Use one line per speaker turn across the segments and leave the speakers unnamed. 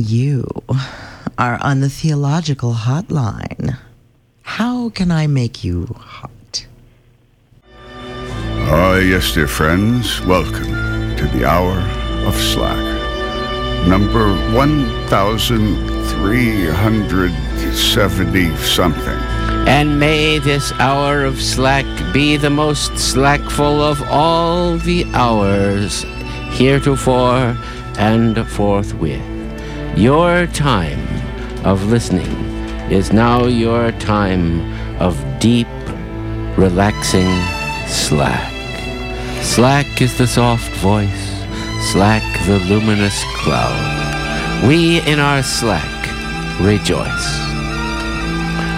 You are on the theological hotline. How can I make you hot?
Ah, yes, dear friends. Welcome to the Hour of Slack. Number 1370 something.
And may this hour of slack be the most slackful of all the hours heretofore and forthwith. Your time of listening is now your time of deep, relaxing slack. Slack is the soft voice, slack the luminous cloud. We in our slack rejoice.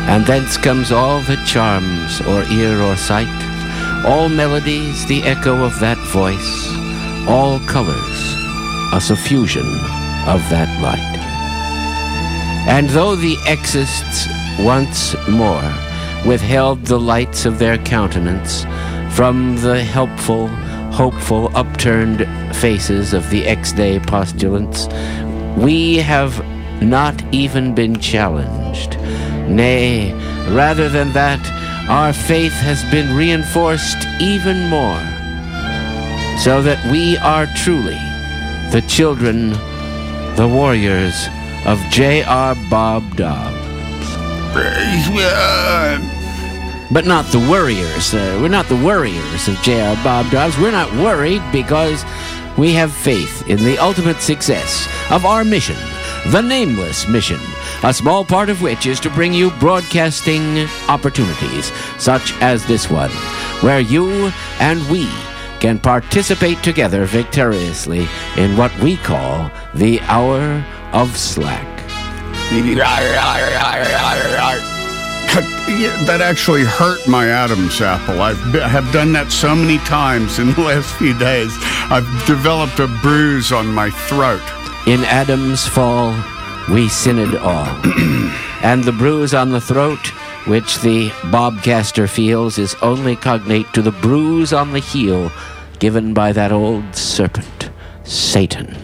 And thence comes all that charms or ear or sight, all melodies the echo of that voice, all colors a suffusion of that light. And though the Xists once more withheld the lights of their countenance from the helpful, hopeful, upturned faces of the X-Day postulants, we have not even been challenged. Nay, rather than that, our faith has been reinforced even more, so that we are truly the children, the warriors of J.R. Bob Dobbs. But not the worriers. Uh, we're not the worriers of J.R. Bob Dobbs. We're not worried because we have faith in the ultimate success of our mission, the nameless mission, a small part of which is to bring you broadcasting opportunities such as this one, where you and we can participate together victoriously in what we call the hour of slack.
That actually hurt my Adam's apple. I've have done that so many times in the last few days. I've developed a bruise on my throat.
In Adam's fall, we sinned all. and the bruise on the throat, which the bobcaster feels, is only cognate to the bruise on the heel given by that old serpent, Satan.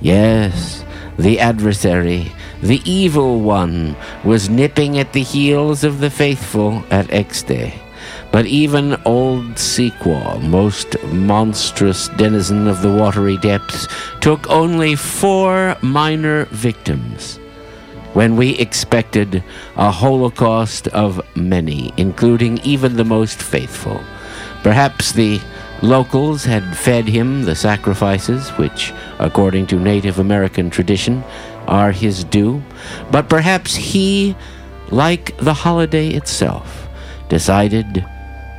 Yes, the adversary, the evil one, was nipping at the heels of the faithful at Day. But even old Sequaw, most monstrous denizen of the watery depths, took only four minor victims when we expected a holocaust of many, including even the most faithful. Perhaps the locals had fed him the sacrifices, which, according to Native American tradition, are his due, but perhaps he, like the holiday itself, decided,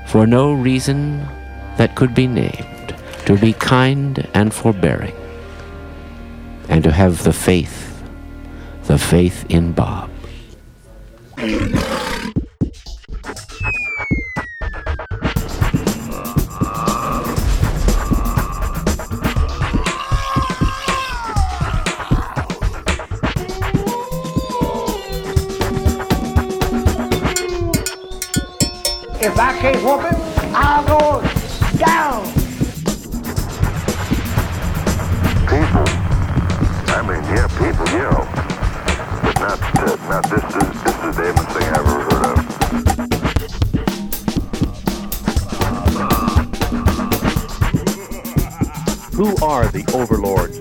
for no reason that could be named, to be kind and forbearing, and to have the faith, the faith in Bob.
I can't whoop him, I'll go down.
people. I mean, yeah, people, you know, but not uh, not this. This, this is the damnest thing I ever heard of.
Who are the overlords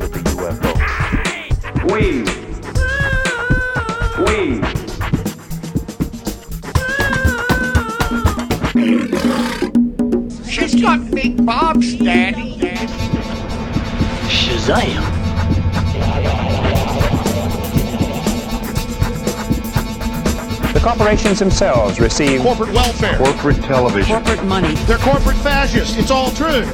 corporations themselves receive
corporate welfare,
Corporate television.
Corporate money.
they're corporate fascists. It's all true.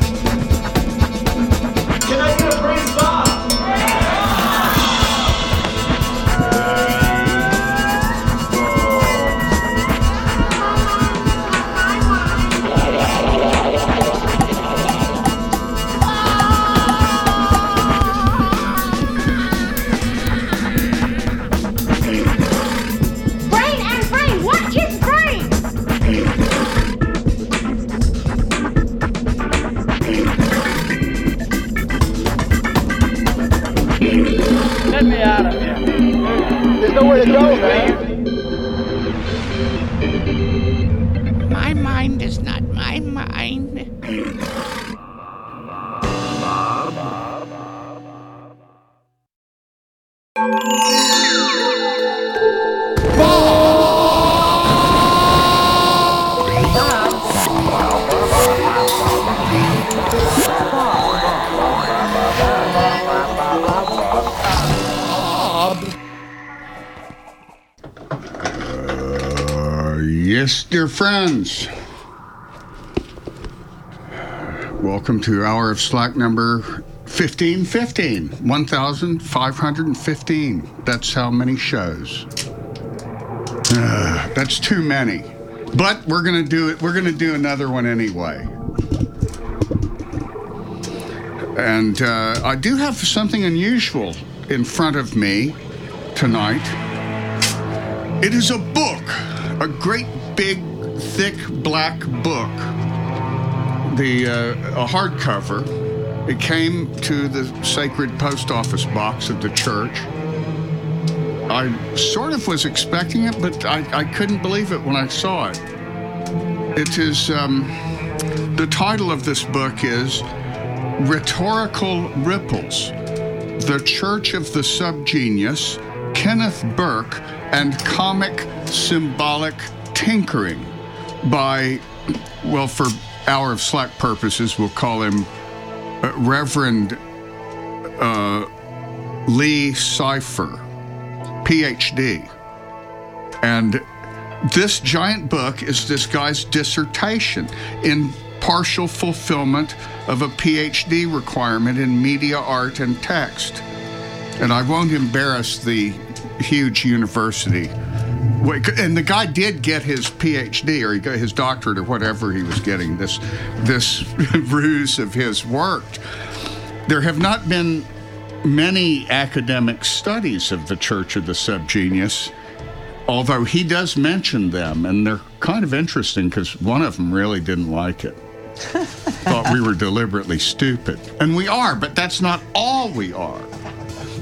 Yes, dear friends. Welcome to Hour of Slack number 1515. 1,515. That's how many shows. Uh, that's too many. But we're going to do it. We're going to do another one anyway. And uh, I do have something unusual in front of me tonight. It is a book, a great big, thick black book. The uh, a hardcover. It came to the sacred post office box of the church. I sort of was expecting it, but I, I couldn't believe it when I saw it. It is um, the title of this book is Rhetorical Ripples: The Church of the Subgenius, Kenneth Burke, and Comic Symbolic Tinkering by, well, for Hour of Slack purposes, we'll call him uh, Reverend uh, Lee Cipher, PhD. And this giant book is this guy's dissertation in partial fulfillment of a PhD requirement in media art and text. And I won't embarrass the huge university. And the guy did get his PhD or he got his doctorate or whatever he was getting. This this ruse of his worked. There have not been many academic studies of the Church of the Subgenius, although he does mention them, and they're kind of interesting because one of them really didn't like it. Thought we were deliberately stupid. And we are, but that's not all we are.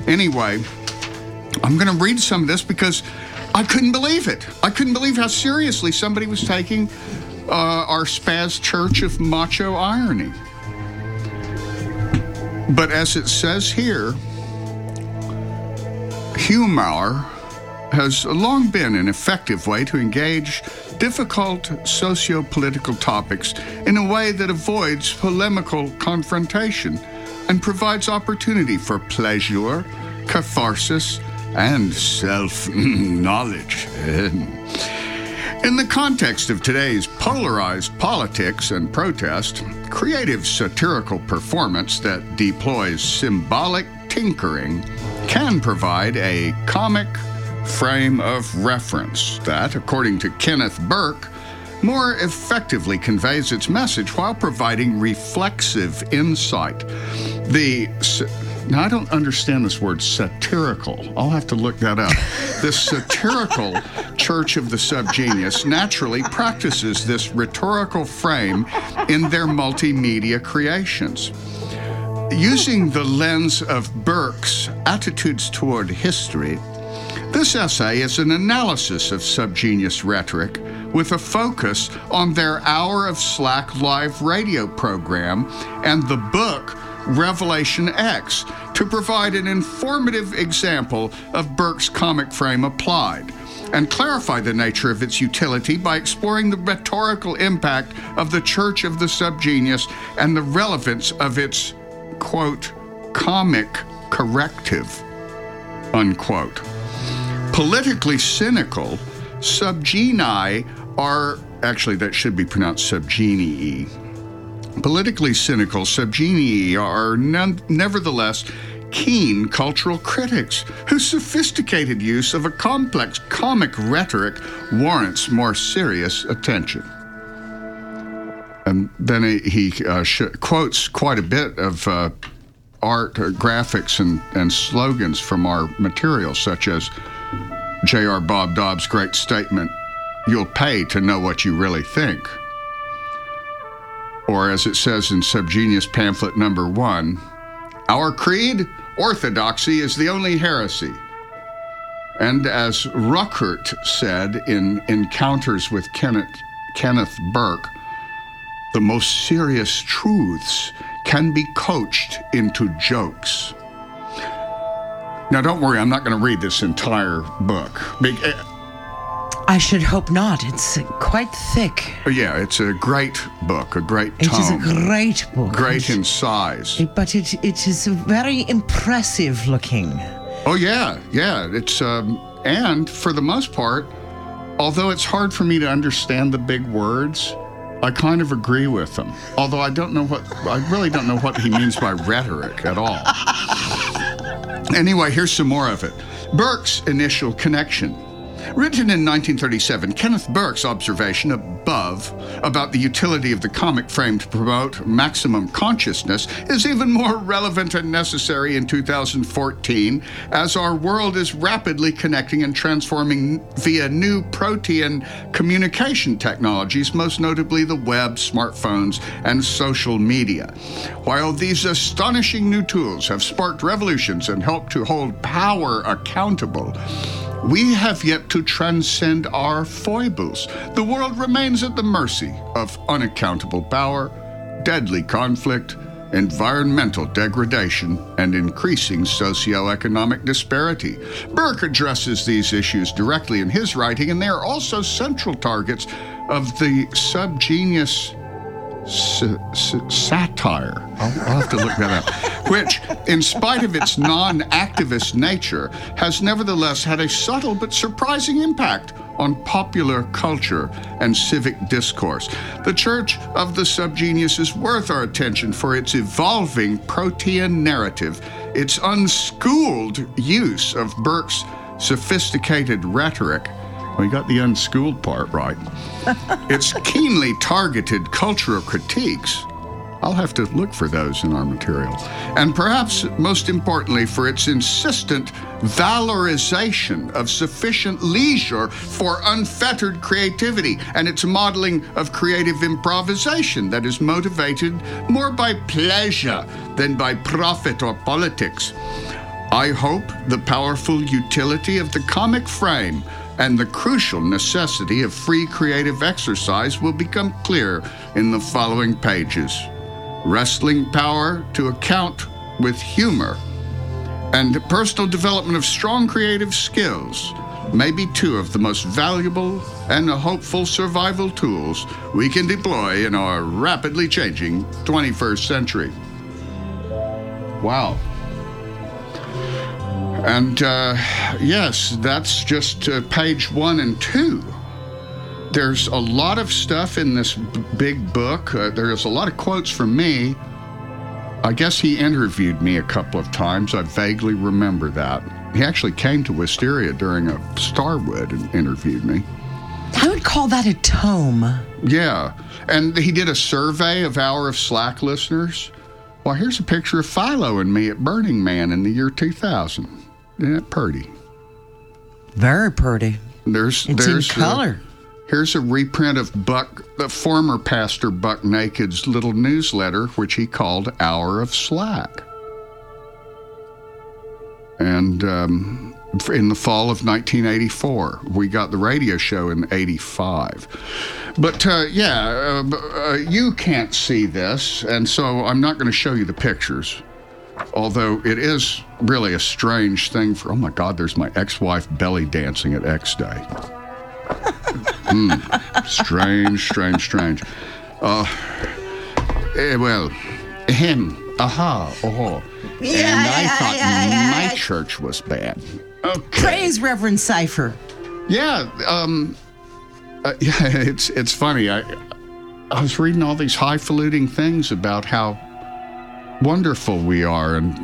Anyway, I'm going to read some of this because I couldn't believe it. I couldn't believe how seriously somebody was taking uh, our spaz church of macho irony. But as it says here, humor has long been an effective way to engage difficult socio political topics in a way that avoids polemical confrontation and provides opportunity for pleasure, catharsis, and self knowledge. In the context of today's polarized politics and protest, creative satirical performance that deploys symbolic tinkering can provide a comic frame of reference that, according to Kenneth Burke, more effectively conveys its message while providing reflexive insight. The now I don't understand this word satirical. I'll have to look that up. the satirical Church of the Subgenius naturally practices this rhetorical frame in their multimedia creations. Using the lens of Burke's attitudes toward history, this essay is an analysis of subgenius rhetoric with a focus on their Hour of Slack live radio program and the book Revelation X to provide an informative example of Burke's comic frame applied and clarify the nature of its utility by exploring the rhetorical impact of the Church of the Subgenius and the relevance of its, quote, comic corrective, unquote. Politically cynical, subgenii are, actually, that should be pronounced subgenii. Politically cynical subgenii are nevertheless keen cultural critics whose sophisticated use of a complex comic rhetoric warrants more serious attention. And then he, uh, quotes quite a bit of uh, art, uh, graphics, and, and slogans from our material, such as J.R. Bob Dobbs' great statement, You'll pay to know what you really think. Or as it says in Subgenius pamphlet number one, our creed orthodoxy is the only heresy. And as Rueckert said in Encounters with Kenneth, Kenneth Burke, the most serious truths can be coached into jokes. Now, don't worry, I'm not going to read this entire book. Eh,
I should hope not. It's quite thick.
yeah, it's a great book, a great tome.
It is a great book.
great in size.
But it, it is very impressive looking.
Oh yeah, yeah. It's um, and for the most part, although it's hard for me to understand the big words, I kind of agree with them. Although I don't know what I really don't know what he means by rhetoric at all. Anyway, here's some more of it. Burke's initial connection. Written in 1937, Kenneth Burke's observation above about the utility of the comic frame to promote maximum consciousness is even more relevant and necessary in 2014 as our world is rapidly connecting and transforming via new protean communication technologies, most notably the web, smartphones, and social media. While these astonishing new tools have sparked revolutions and helped to hold power accountable, we have yet to transcend our foibles. The world remains at the mercy of unaccountable power, deadly conflict, environmental degradation, and increasing socioeconomic disparity. Burke addresses these issues directly in his writing, and they are also central targets of the subgenius s- s- satire. I'll, I'll have to look that up. Which, in spite of its non activist nature, has nevertheless had a subtle but surprising impact on popular culture and civic discourse. The Church of the Subgenius is worth our attention for its evolving protean narrative, its unschooled use of Burke's sophisticated rhetoric. We got the unschooled part right. its keenly targeted cultural critiques. I'll have to look for those in our material. And perhaps most importantly, for its insistent valorization of sufficient leisure for unfettered creativity and its modeling of creative improvisation that is motivated more by pleasure than by profit or politics. I hope the powerful utility of the comic frame and the crucial necessity of free creative exercise will become clear in the following pages. Wrestling power to account with humor and personal development of strong creative skills may be two of the most valuable and hopeful survival tools we can deploy in our rapidly changing 21st century. Wow. And uh, yes, that's just uh, page one and two. There's a lot of stuff in this b- big book. Uh, there's a lot of quotes from me. I guess he interviewed me a couple of times. I vaguely remember that. He actually came to Wisteria during a Starwood and interviewed me.
I would call that a tome.
Yeah. And he did a survey of Hour of Slack listeners. Well, here's a picture of Philo and me at Burning Man in the year 2000. Isn't that pretty?
Very pretty.
There's
It's
there's
in color.
here's a reprint of Buck, the former pastor Buck Naked's little newsletter, which he called Hour of Slack. And um, in the fall of 1984, we got the radio show in '85. But uh, yeah, uh, uh, you can't see this, and so I'm not going to show you the pictures. Although it is really a strange thing for, oh my God, there's my ex wife belly dancing at X Day. Hmm. Strange, strange, strange. Uh, eh, well, him, aha, oh. Yeah, and I thought my church was bad. Okay.
Praise Reverend Cipher.
Yeah, um, uh, yeah, it's it's funny. I I was reading all these highfalutin things about how wonderful we are and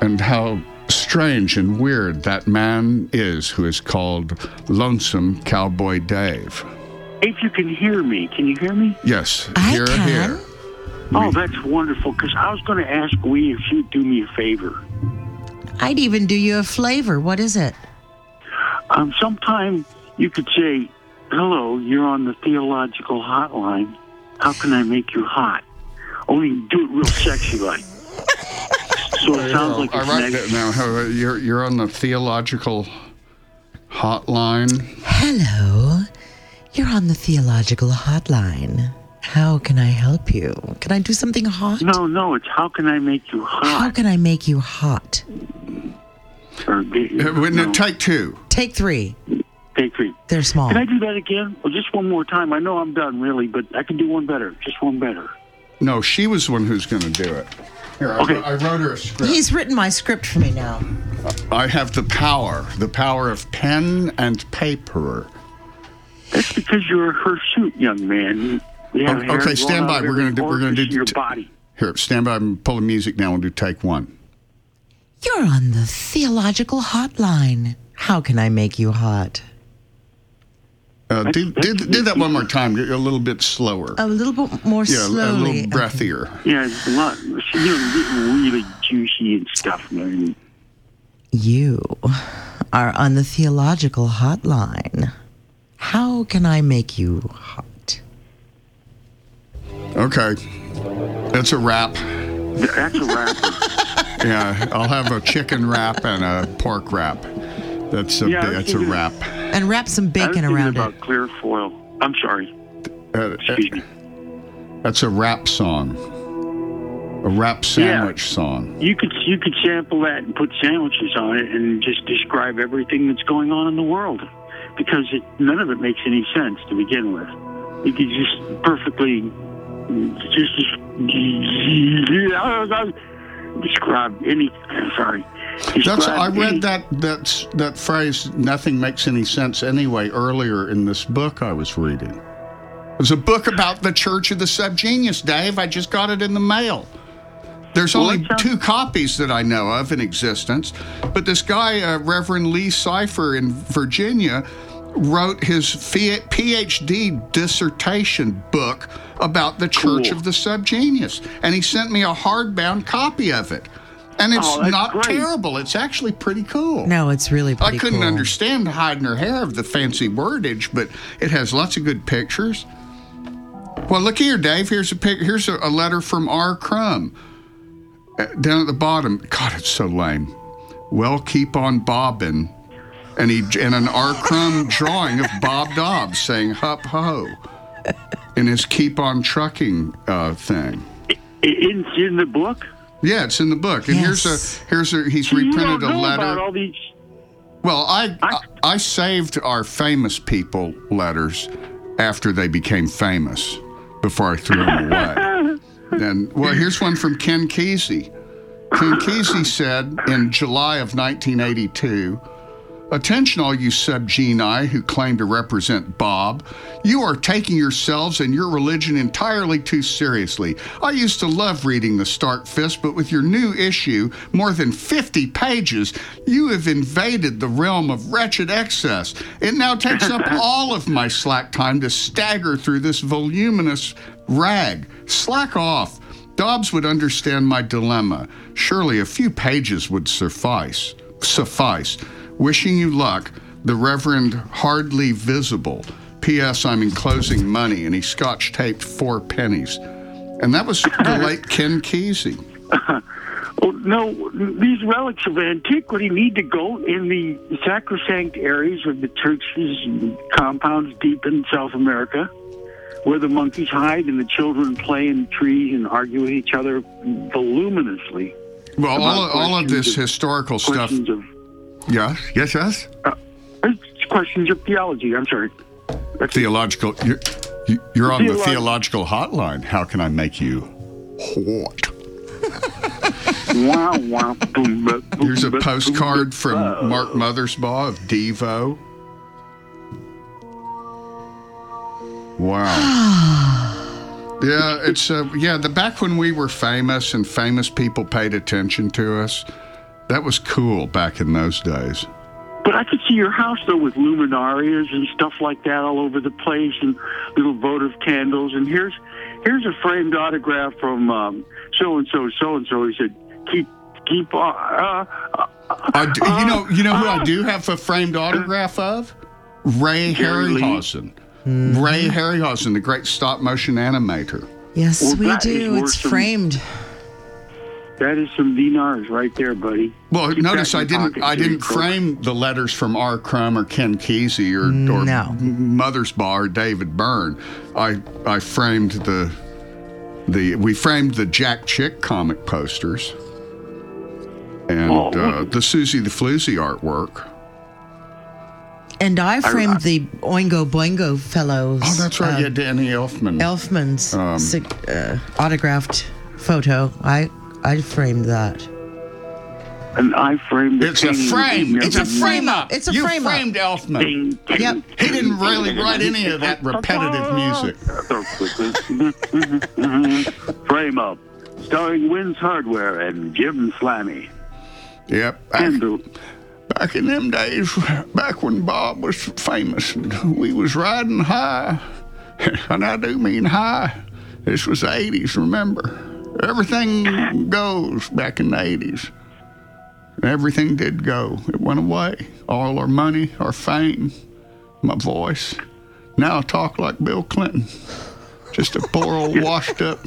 and how strange and weird that man is who is called Lonesome Cowboy Dave.
If you can hear me, can you hear me?
Yes,
I
here,
can.
here.
Oh, that's wonderful. Because I was going to ask Wee if you'd do me a favor.
I'd even do you a flavor. What is it?
Um, sometime you could say, "Hello, you're on the theological hotline. How can I make you hot?" Only do it real sexy like. So it sounds like
I
it's
write
negative.
now. How- You're you're on the theological hotline.
Hello. You're on the theological hotline. How can I help you? Can I do something hot?
No, no, it's how can I make you hot?
How
hot?
can I make you hot?
Or get you-
Uh, wait, no,
no.
Take two.
Take three.
Take three.
They're small.
Can I do that again? Well, just one more time. I know I'm done, really, but I can do one better. Just one better.
No, she was the one who's going to do it. Here, I,
Okay.
I wrote her a script.
He's written my script for me now.
I have the power, the power of pen and paper.
That's because you're a hirsute young man. You have
Okay,
hair
okay,
growing
stand
out
by.
of
We're gonna do- we're gonna do
your
t-
body.
Here, stand by. I'm pulling music now. We'll do take one.
You're on the theological hotline. How can I make you hot?
Uh, do, do, do that one more time. A little bit slower.
A little bit more
yeah, a little breathier.
Yeah, it's a lot. You know, really juicy and stuff, man.
You are on the theological hotline. How can I make you hot?
Okay, that's a wrap.
That's a wrap.
Yeah, I'll have a chicken wrap and a pork wrap. That's a
Yeah, I
that's a
thinking-
wrap.
And wrap some bacon
thinking
around
about
it.
clear foil. I'm sorry.
Uh,
Excuse me.
That's a rap song. A rap sandwich song.
You could you could sample that and put sandwiches on it and just describe everything that's going on in the world, because it, none of it makes any sense to begin with. You could just perfectly just describe any. Sorry.
That's I read that that that phrase. Nothing makes any sense anyway. Earlier in this book I was reading, it was a book about the Church of the Subgenius. Dave, I just got it in the mail. There's only
sounds-
two copies that I know of in existence, but this guy, uh, Reverend Lee Cipher in Virginia, wrote his PhD dissertation book about the Church
Cool.
of the Subgenius, and he sent me a hardbound copy of it. And it's
Oh,
not
great.
terrible. It's actually pretty cool.
No, it's really
I couldn't
cool.
understand hiding her hair of the fancy wordage, but it has lots of good pictures. Well, look here, Dave. Here's a pic. Here's a, a letter from R. Crumb. Uh, down at the bottom. God, it's so lame. Well, keep on bobbing. And he and an R. Crumb drawing of Bob Dobbs saying "Hup ho" in his "Keep on Trucking" uh, thing.
in in the book.
Yeah, it's in the book. And
Yes.
here's a here's a he's
You
reprinted
don't
a letter.
about all these.
Well, I, I
I-
I saved our famous people letters after they became famous before I threw them away. and well, here's one from Ken Kesey. Ken Kesey said in July of 1982. Attention, all you subgenii who claim to represent Bob. You are taking yourselves and your religion entirely too seriously. I used to love reading the Stark Fist, but with your new issue, more than 50 pages, you have invaded the realm of wretched excess. It now takes up all of my slack time to stagger through this voluminous rag. Slack off. Dobbs would understand my dilemma. Surely a few pages would suffice. Suffice. Wishing you luck, the Reverend Hardly Visible. P.S. I'm enclosing money, and he scotch taped four pennies. And that was the late Ken Kesey.
Oh, no, these relics of antiquity need to go in the sacrosanct areas of the churches and compounds deep in South America, where the monkeys hide and the children play in trees and argue with each other voluminously.
Well, all, all of this historical stuff.
Of
Yes, yes, yes.
it's questions of theology. I'm sorry. That's
Theological. You're, you- you're on the theological hotline. How can I make you hot?
wow, wow, boom, ba- boom,
Here's a postcard from Mark Mothersbaugh of Devo. Wow. yeah, it's uh, yeah. The back when we were famous and famous people paid attention to us, that was cool back in those days.
But I could see your house though with luminarias and stuff like that all over the place, and little votive candles. And here's here's a framed autograph from so and so, so and so. He said, "Keep keep on." Uh, uh,
I do, you know, you know who I do have a framed autograph of? Ray
Jerry Lee.
Harryhausen. Ray Harryhausen, the great stop motion animator.
Yes,
Well,
we do. It's
than-
framed.
That is some dinars right there, buddy.
Well,
Keep
notice I didn't. I didn't
Crook.
frame the letters from R. Crumb or Ken Kesey or, or
No.
Mothersbaugh or David Byrne. I I framed the the we framed the Jack Chick comic posters and
Oh,
uh, the Susie the Floozy artwork.
And I framed the Oingo Boingo fellows.
Oh, that's right.
uh,
yeah, Danny Elfman.
Elfman's
Um,
sig- uh, autographed photo. I I framed that.
And I framed
it's a frame.
with
It's a frame up.
It's a
you
frame up.
framed Elfman.
Ding, ding,
Yep.
He didn't really write any of that repetitive music.
Frame up, starring Wins Hardware and Jim Slammy.
Yep. Back,
And
back in them days, back when Bob was famous, we was riding high, and I do mean high. This was the '80s. Remember, everything goes back in the '80s. Everything did go. It went away. All our money, our fame, my voice. Now I talk like Bill Clinton. Just a poor old washed up.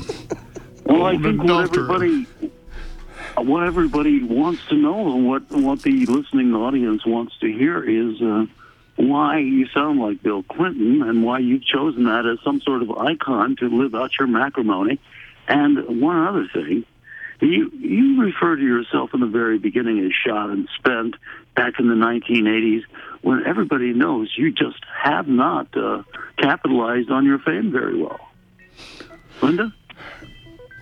well, I
old
think what everybody, what everybody wants to know, and what what the listening audience wants to hear is uh, why you sound like Bill Clinton, and why you've chosen that as some sort of icon to live out your matrimony. And one other thing, you you refer to yourself in the very beginning as shot and spent back in the 1980s, when everybody knows you just have not uh, capitalized on your fame very well. Linda.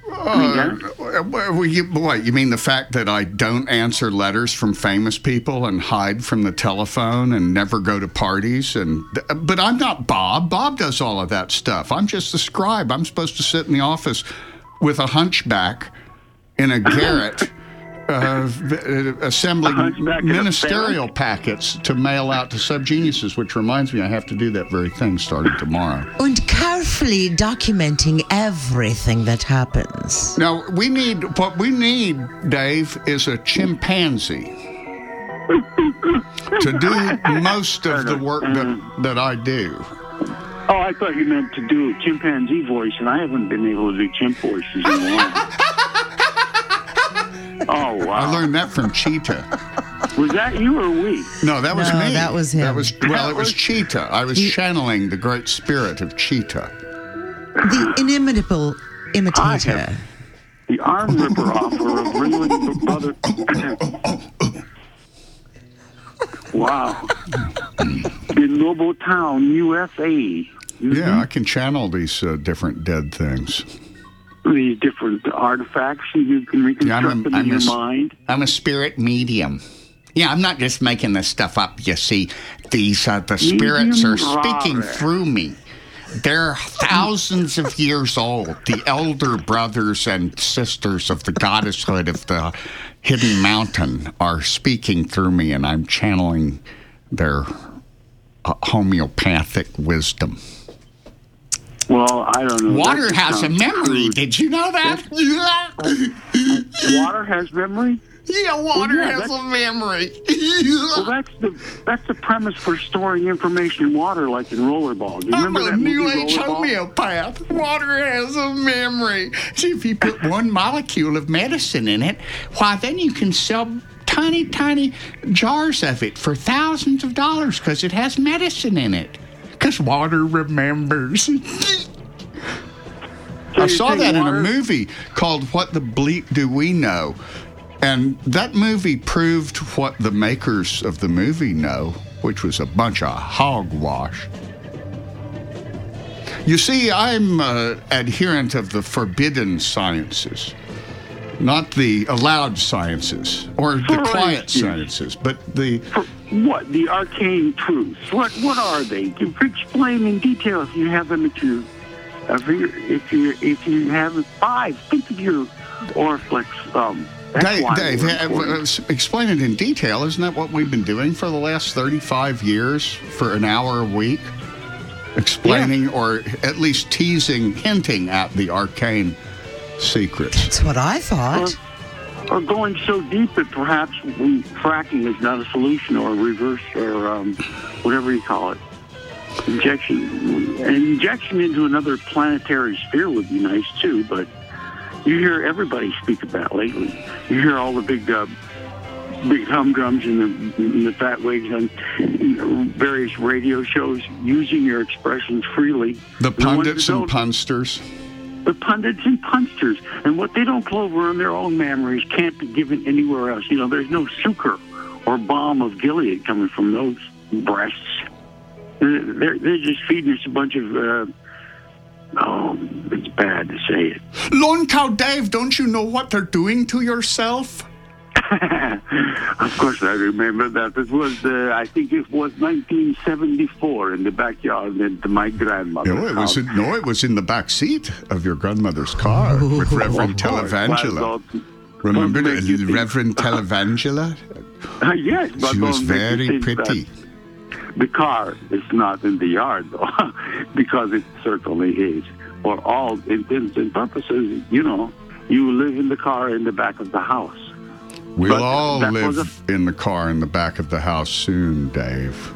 Uh, well, you, what, you mean the fact that I don't answer letters from famous people and hide from the telephone and never go to parties? And but I'm not Bob. Bob does all of that stuff. I'm just the scribe. I'm supposed to sit in the office with a hunchback in a garret. Uh, assembling
hunchback in a
ministerial packets to mail out to subgeniuses, which reminds me I have to do that very thing starting tomorrow.
And carefully documenting everything that happens.
Now we need what we need, Dave, is a chimpanzee to do most of the work that, that I do.
Oh, I thought you meant to do a chimpanzee voice, and I haven't been able to do chimp voices in a while. oh wow!
I learned that from Cheetah.
Was that you or we?
No, that was
No,
me.
that was him.
That was well, it was Cheetah. I was channeling the great spirit of Cheetah.
The inimitable imitator.
The arm ripper offer of Ringling Brother. wow. In Noble Town, USA.
Yeah, I can channel these uh, different dead things.
These different artifacts, you can reconstruct
I'm a-
them
I'm
in your
a
mind.
I'm a spirit medium. Yeah, I'm not just making this stuff up. You see, these uh, the spirits are speaking through me. They're thousands of years old. The elder brothers and sisters of the goddesshood of the hidden mountain are speaking through me, and I'm channeling their uh, homeopathic wisdom.
Well, I don't know.
Water has a memory. Did you know that?
Water has memory.
Yeah, water
yeah,
has a memory.
Well, that's the that's the premise for storing information in water, like in rollerball. Do you
I'm
remember
a
that movie
new age
Rollerball?
homeopath. Water has a memory. See, if you put one molecule of medicine in it, why, then you can sell tiny, tiny jars of it for thousands of dollars because it has medicine in it. Because water remembers. I saw that in a movie called What the Bleep Do We Know? And that movie proved what the makers of the movie know, which was a bunch of hogwash. You see, I'm an adherent of the forbidden sciences, not the allowed sciences or the quiet sciences, but the
what the arcane truths? What what are they? You explain in detail if you have them at your if you if you if you have five. Think of your Orflex um.
Dave, Dave
we're recording.
s- explain it in detail. Isn't that what we've been doing for the last 35 years for an hour a week? Explaining or at least teasing, hinting at the arcane secrets.
That's what I thought.
Or going so deep that perhaps we, fracking is not a solution or reverse or um, whatever you call it. Injection, an injection into another planetary sphere would be nice too, but you hear everybody speak about lately. You hear all the big, uh, big humdrums and the, and the fat wigs on various radio shows using your expressions freely.
The pundits and
don't-
punsters.
The pundits and punsters. And what they don't clover on their own memories can't be given anywhere else. You know, there's no sucre or balm of Gilead coming from those breasts. They're, they're just feeding us a bunch of, uh, oh, it's bad to say it.
Lone Cow Dave, don't you know what they're doing to yourself?
of course, I remember that. It was, uh, I think it was 1974 in the backyard at my grandmother's
No, it was
house.
in, no, it was in the back seat of your grandmother's car with Reverend
Of course,
Televangela. Remember
Don't you
the Reverend Televangela?
Uh, yes, but
She was
don't make you
very pretty.
The car is not in the yard, though, because it certainly is. For all intents and purposes, you know, you live in the car in the back of the house.
We'll
But
all live in the car in the back of the house soon, Dave.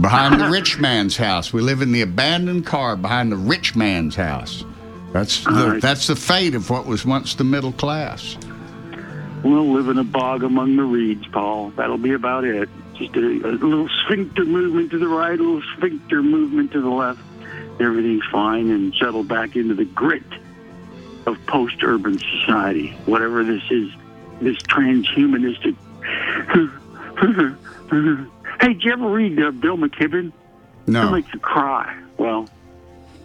Behind the rich man's house. We live in the abandoned car behind the rich man's house. That's the,
Alright.
that's the fate of what was once the middle class.
We'll live in a bog among the reeds, Paul. That'll be about it. Just a, a little sphincter movement to the right, a little sphincter movement to the left. Everything's fine and settle back into the grit of post-urban society, whatever this is, this transhumanistic. hey, did you ever read uh, Bill McKibben? He'll
No.
make you cry. Well,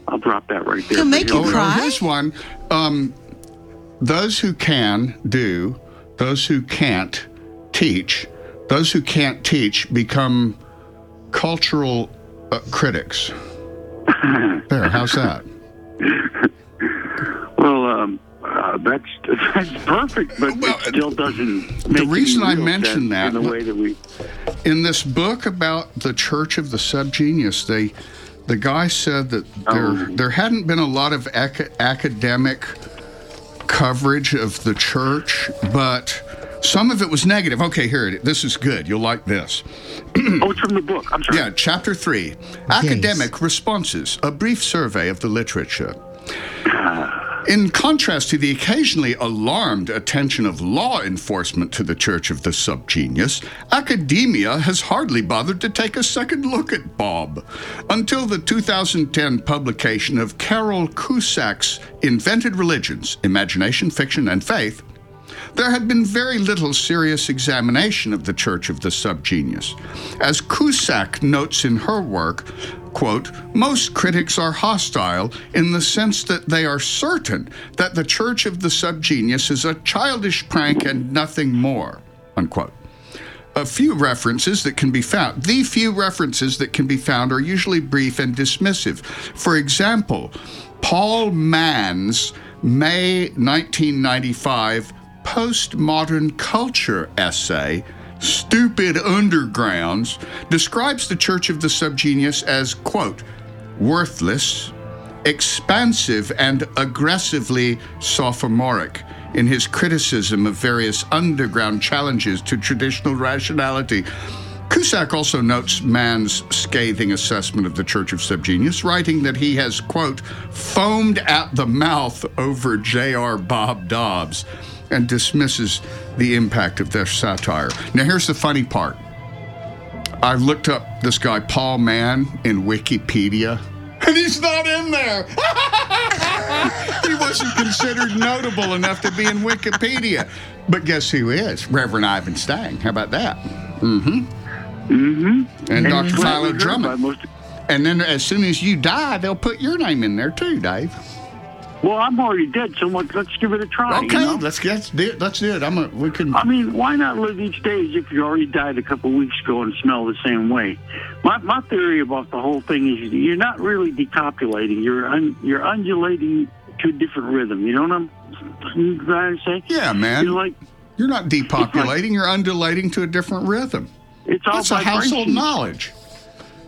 I'll drop that right there.
He'll make you
Oh, no,
cry?
here's one. Um, those who can do, those who can't teach, those who can't teach become cultural uh, critics. there, how's that?
Well, um, uh, that's that's perfect, but
Well,
it still doesn't. Make
reason
any
I
real
mention that-
in the way that we.
In this book about the Church of the Subgenius, they the guy said that there
Oh.
there hadn't been a lot of ac- academic coverage of the church, but some of it was negative. Okay, here it is. This is good. You'll like this.
Oh, it's from the book. I'm sorry.
Yeah, chapter three Academic Responses, a brief survey of the literature. In contrast to the occasionally alarmed attention of law enforcement to the Church of the Subgenius, academia has hardly bothered to take a second look at Bob. Until the 2010 publication of Carole Cusack's Invented Religions Imagination, Fiction, and Faith, there had been very little serious examination of the Church of the Subgenius. As Cusack notes in her work, quote, most critics are hostile in the sense that they are certain that the Church of the Subgenius is a childish prank and nothing more, unquote. A few references that can be found, the few references that can be found are usually brief and dismissive. For example, Paul Mann's May 1995 postmodern culture essay, Stupid Undergrounds, describes the Church of the Subgenius as, quote, worthless, expansive, and aggressively sophomoric in his criticism of various underground challenges to traditional rationality. Cusack also notes Mann's scathing assessment of the Church of Subgenius, writing that he has, quote, foamed at the mouth over J.R. Bob Dobbs and dismisses the impact of their satire. Now, here's the funny part. I looked up this guy, Paul Mann, in Wikipedia, and he's not in there. he wasn't considered notable enough to be in Wikipedia. But guess who is? Reverend Ivan Stang. How about that? Mm-hmm.
Mm-hmm.
And, Dr. Philo
widely heard by
Drummond. And then as soon as you die, they'll put your name in there too, Dave.
Well, I'm already dead, so let's give it a try.
Okay,
you know?
let's get let's do it. Let's do it. I'm a, we can.
I mean, why not live each day as if you already died a couple of weeks ago and smell the same way? My my theory about the whole thing is you're not really decopulating. You're un, you're undulating to a different rhythm. You know what I'm trying to say?
Yeah, man.
You're like
You're not depopulating. You're undulating to a different rhythm.
it's all
That's a household knowledge.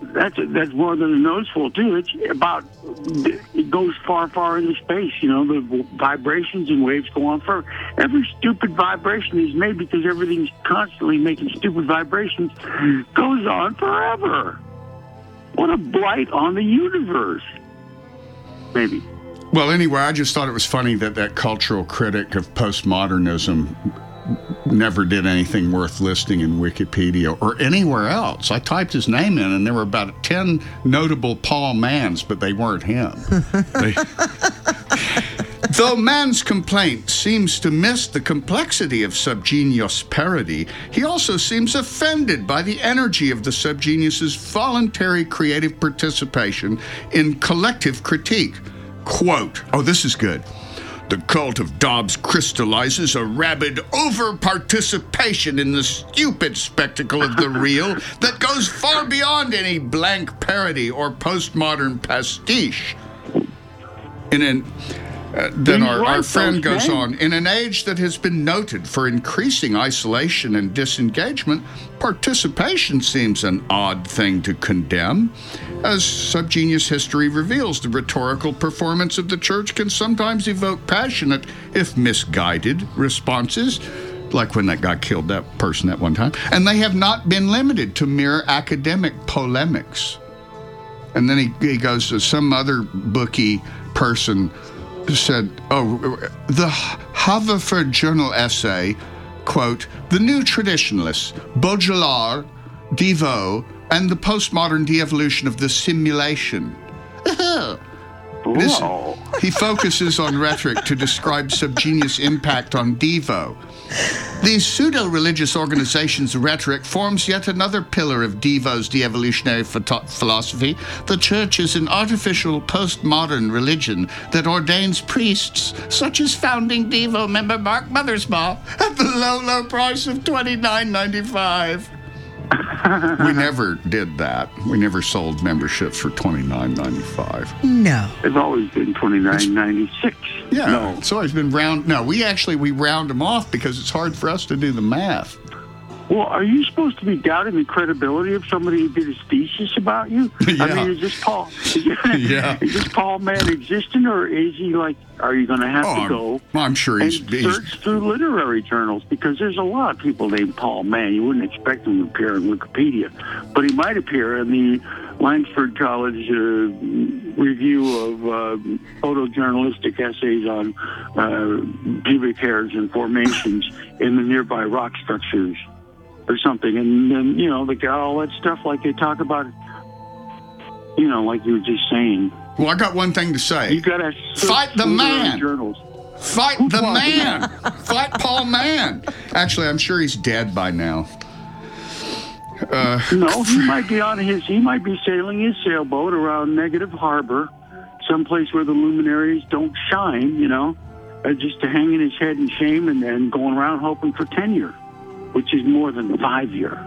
That's that's more than a noseful too. It's about it goes far, far into space. You know, the vibrations and waves go on for every stupid vibration is made because everything's constantly making stupid vibrations. Goes on forever. What a blight on the universe. Maybe.
Well, anyway, I just thought it was funny that that cultural critic of postmodernism never did anything worth listing in Wikipedia or anywhere else. I typed his name in, and there were about 10 notable Paul Manns, but they weren't him. They- Though Mann's complaint seems to miss the complexity of subgenius parody, he also seems offended by the energy of the subgenius's voluntary creative participation in collective critique. Quote, oh, this is good. The cult of Dobbs crystallizes a rabid over participation in the stupid spectacle of the real that goes far beyond any blank parody or postmodern pastiche. In an uh, then our, our friend goes
men.
on in an age that has been noted for increasing isolation and disengagement, participation seems an odd thing to condemn. As subgenius history reveals, the rhetorical performance of the church can sometimes evoke passionate, if misguided, responses, like when that guy killed that person at one time, and they have not been limited to mere academic polemics. And then he, he goes to some other bookie person said, oh, the Haverford Journal essay, quote, the new traditionalists, Baudrillard, Devo, and the postmodern de-evolution of the simulation. Uh-huh. It is-
Whoa.
he focuses on rhetoric to describe subgenius impact on Devo. These pseudo religious organizations' rhetoric forms yet another pillar of Devo's de evolutionary philosophy. The church is an artificial postmodern religion that ordains priests, such as founding Devo member Mark Mothersbaugh, at the low, low price of twenty nine ninety five. we never did that. We never sold memberships for twenty nine ninety five.
No.
It's always been twenty nine ninety six.
Yeah,
No.
it's always been round. No, we actually we round them off because it's hard for us to do the math.
Well, are you supposed to be doubting the credibility of somebody who did his thesis about you? I mean, is this Paul?
Yeah.
Is this Paul man existing, or is he like? Are you going to have
Oh,
to
I'm,
go
I'm sure
and
he's, he's
search through literary journals because there's a lot of people named Paul Mann. You wouldn't expect him to appear in Wikipedia, but he might appear in the Langsford College uh, review of uh, photojournalistic essays on uh, pubic hairs and formations in the nearby rock structures or something. And then, you know, they got all that stuff like they talk about, you know, like you were just saying.
Well, I got one thing to say.
You got to
Fight the man.
Journals.
Fight the man. Fight Paul Mann. Actually, I'm sure he's dead by now. Uh,
No, he might be on his. He might be sailing his sailboat around Negative Harbor, someplace where the luminaries don't shine. You know, uh, just to hanging his head in shame and, and going around hoping for tenure, which is more than five year.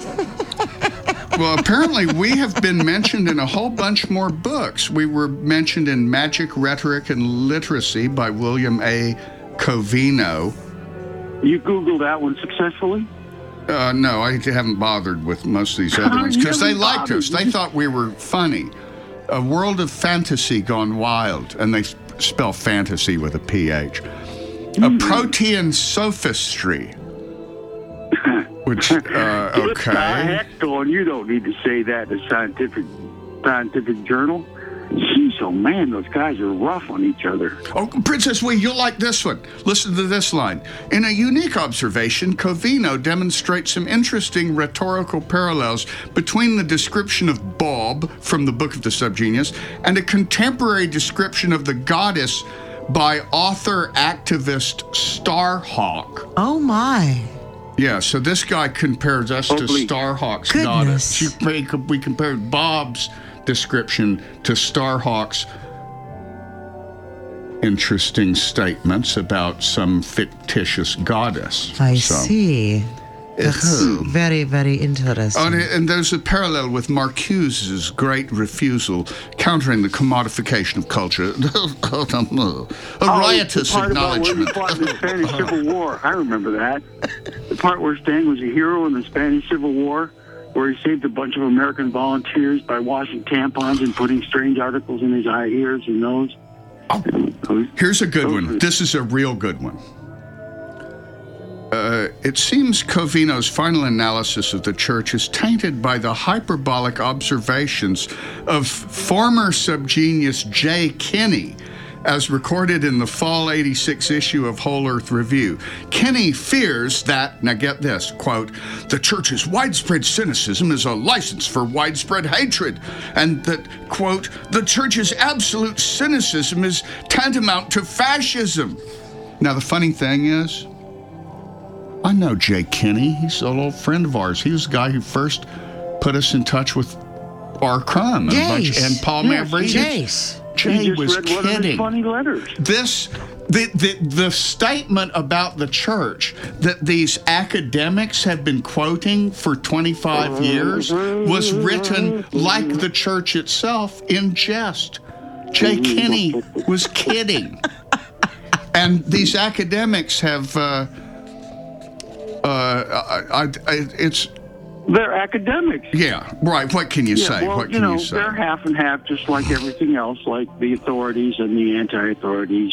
well, apparently we have been mentioned in a whole bunch more books. We were mentioned in Magic, Rhetoric, and Literacy by William A. Covino.
You Googled that one successfully?
Uh, no, I haven't bothered with most of these other ones because they liked
bothered.
us. They thought we were funny. A world of fantasy gone wild, and they spell fantasy with a PH. A protean sophistry. Which, uh,
What the
okay.
heck, going? You don't need to say that in a scientific scientific journal. Jeez, oh man, those guys are rough on each other.
Oh, Princess Wee, you'll like this one. Listen to this line. In a unique observation, Covino demonstrates some interesting rhetorical parallels between the description of Bob from the Book of the Subgenius and a contemporary description of the goddess by author activist Starhawk.
Oh my.
Yeah, so this guy compares us to
Holy
Starhawk's
goodness.
goddess. You- We compared Bob's description to Starhawk's interesting statements about some fictitious goddess.
I
So-
see. That's very, very interesting.
Oh, and, and there's a parallel with Marcuse's great refusal, countering the commodification of culture. a oh, riotous
oh, the part about where
acknowledgement.
he fought in the Spanish Civil War. I remember that. The part where Stang was a hero in the Spanish Civil War, where he saved a bunch of American volunteers by washing tampons and putting strange articles in his eye, ears, and nose.
Oh, Here's a good one. This is a real good one. Uh, It seems Covino's final analysis of the church is tainted by the hyperbolic observations of former subgenius Jay Kinney, as recorded in the fall 86 issue of Whole Earth Review. Kinney fears that, now get this, quote, the church's widespread cynicism is a license for widespread hatred, and that, quote, the church's absolute cynicism is tantamount to fascism. Now, the funny thing is, I know Jay Kinney. He's an old friend of ours. He was the guy who first put us in touch with R. Crumb and,
Jace.
and Paul
Yes,
Mavrides.
Jace.
Jay was
read one of his
kidding.
funny letters.
This the, the the statement about the church that these academics have been quoting for 25 years was written like the church itself in jest. Jay Kinney was kidding. And these academics have uh, Uh, I, I, I, it's
They're academics.
yeah right. What can you
Yeah,
say?
well,
what can
you know,
say?
they're half and half, just like everything else, like the authorities and the anti-authorities.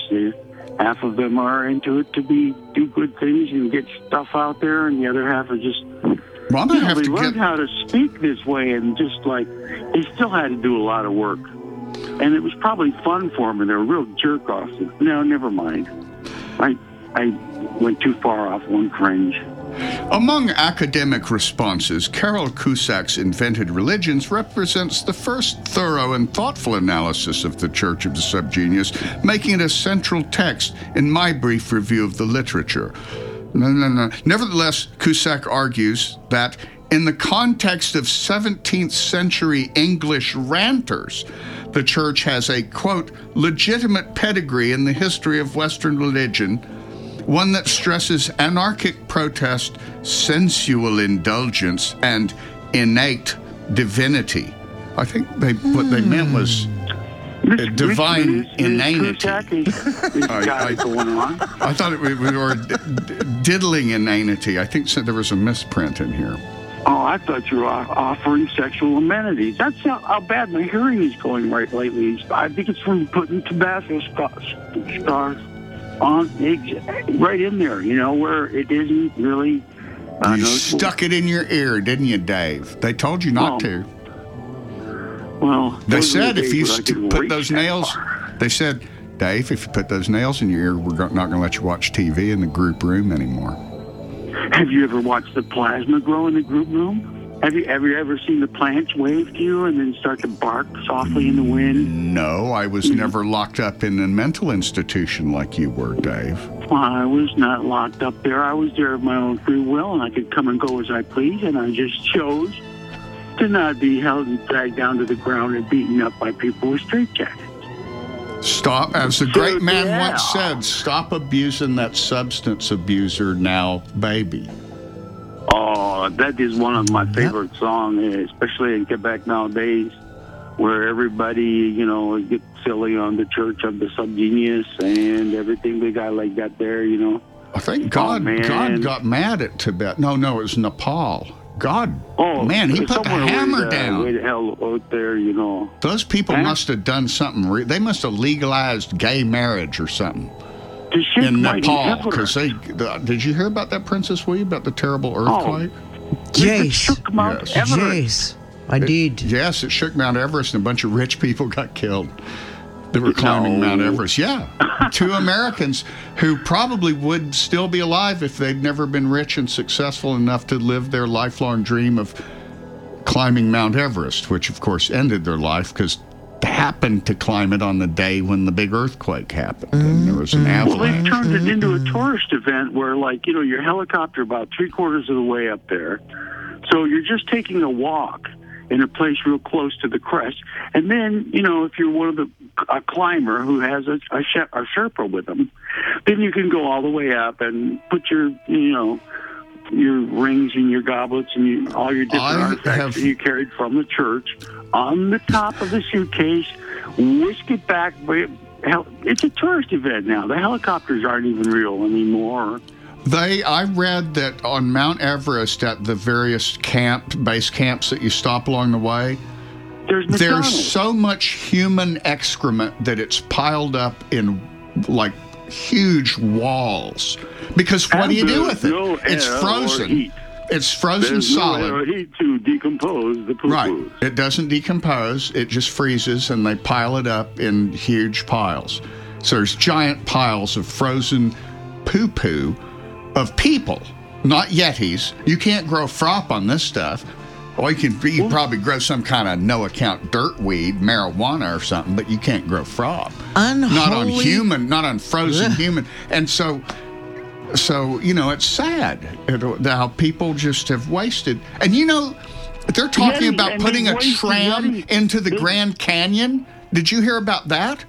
Half of them are into it to be do good things and get stuff out there, and the other half are just.
Well, I'm
you know,
have
they
to
learned
get.
how to speak this way, and just like they still had to do a lot of work, and it was probably fun for them, and they're real jerk offs. No, never mind. I I went too far off one fringe.
Among academic responses, Carole Cusack's Invented Religions represents the first thorough and thoughtful analysis of the Church of the Subgenius, making it a central text in my brief review of the literature. No, no, no. Nevertheless, Cusack argues that in the context of 17th century English ranters, the church has a, quote, legitimate pedigree in the history of Western religion one that stresses anarchic protest, sensual indulgence, and innate divinity. I think they what they meant hmm.
was
uh,
Miss- divine
inanity.
Cusack is, is
I- I-
it going on.
I thought it we we were d- d- diddling inanity. I think so there was a misprint in here.
Oh, I thought you were offering sexual amenities. That's how, how bad my hearing is going right lately. I think it's from putting Tabasco stars, stars on right in there. You know where it isn't really. Uh,
You
noticeable.
stuck it in your ear, didn't you, Dave? They told you not
Oh,
to.
Well,
They said
the
if you st- put those nails,
far.
they said, Dave, if you put those nails in your ear, we're not going to let you watch TV in the group room anymore.
Have you ever watched the plasma grow in the group room? Have you ever ever seen the plants wave to you and then start to bark softly in the wind?
No, I was hmm. never locked up in a mental institution like you were, Dave.
Well, I was not locked up there. I was there of my own free will, and I could come and go as I please, and I just chose to not be held and dragged down to the ground and beaten up by people with straitjackets.
Stop, as the great man
yeah.
once said, stop abusing that substance abuser now, baby.
Oh, that is one of my favorite songs, especially in Quebec nowadays, where everybody, you know, gets silly on the Church of the Subgenius and everything they got like that there, you know.
I think God,
Oh.
God got mad at Tibet. No, no, it was Nepal. God,
Oh,
man, he put the hammer
to,
down.
Way hell out there, you know.
Those people
Huh?
must have done something. Re- they must have legalized gay marriage or something
To shake
in Nepal. Because they the, did you hear about that, Princess Willie, about the terrible oh. earthquake?
It
Jace.
shook Mount
Yes.
Everest.
Jace. I did.
Yes, it shook Mount Everest, and a bunch of rich people got killed. They were climbing
No.
Mount Everest. Yeah, two Americans who probably would still be alive if they'd never been rich and successful enough to live their lifelong dream of climbing Mount Everest, which of course ended their life because they happened to climb it on the day when the big earthquake happened, and there was an mm-hmm.
Well,
avalanche.
they've turned it into a mm-hmm. tourist event where, like, you know, your helicopter about three quarters of the way up there. So you're just taking a walk in a place real close to the crest. And then, you know, if you're one of the a climber who has a, a, she- a Sherpa with them, then you can go all the way up and put your, you know, your rings and your goblets and you, all your different
I
artifacts
have-
that you carried from the church on the top of the suitcase, whisk it back. but It's a tourist event now. The helicopters aren't even real anymore.
They, I read that on Mount Everest at the various camp base camps that you stop along the way,
There's
there's so much human excrement that it's piled up in like huge walls. Because what do you do with it?
No
it's frozen.
Heat.
It's frozen
There's
solid.
no heat to decompose the poo
Right. It doesn't decompose. It just freezes and they pile it up in huge piles. So there's giant piles of frozen poo poo of people, not Yetis. You can't grow frop on this stuff. Or you can you probably grow some kind of no account dirt weed, marijuana or something, but you can't grow frop. Not on human, not on frozen
Ugh.
human. And so so you know it's sad how people just have wasted and you know they're talking
Yeah,
about putting a tram
money.
into the grand canyon did you hear about that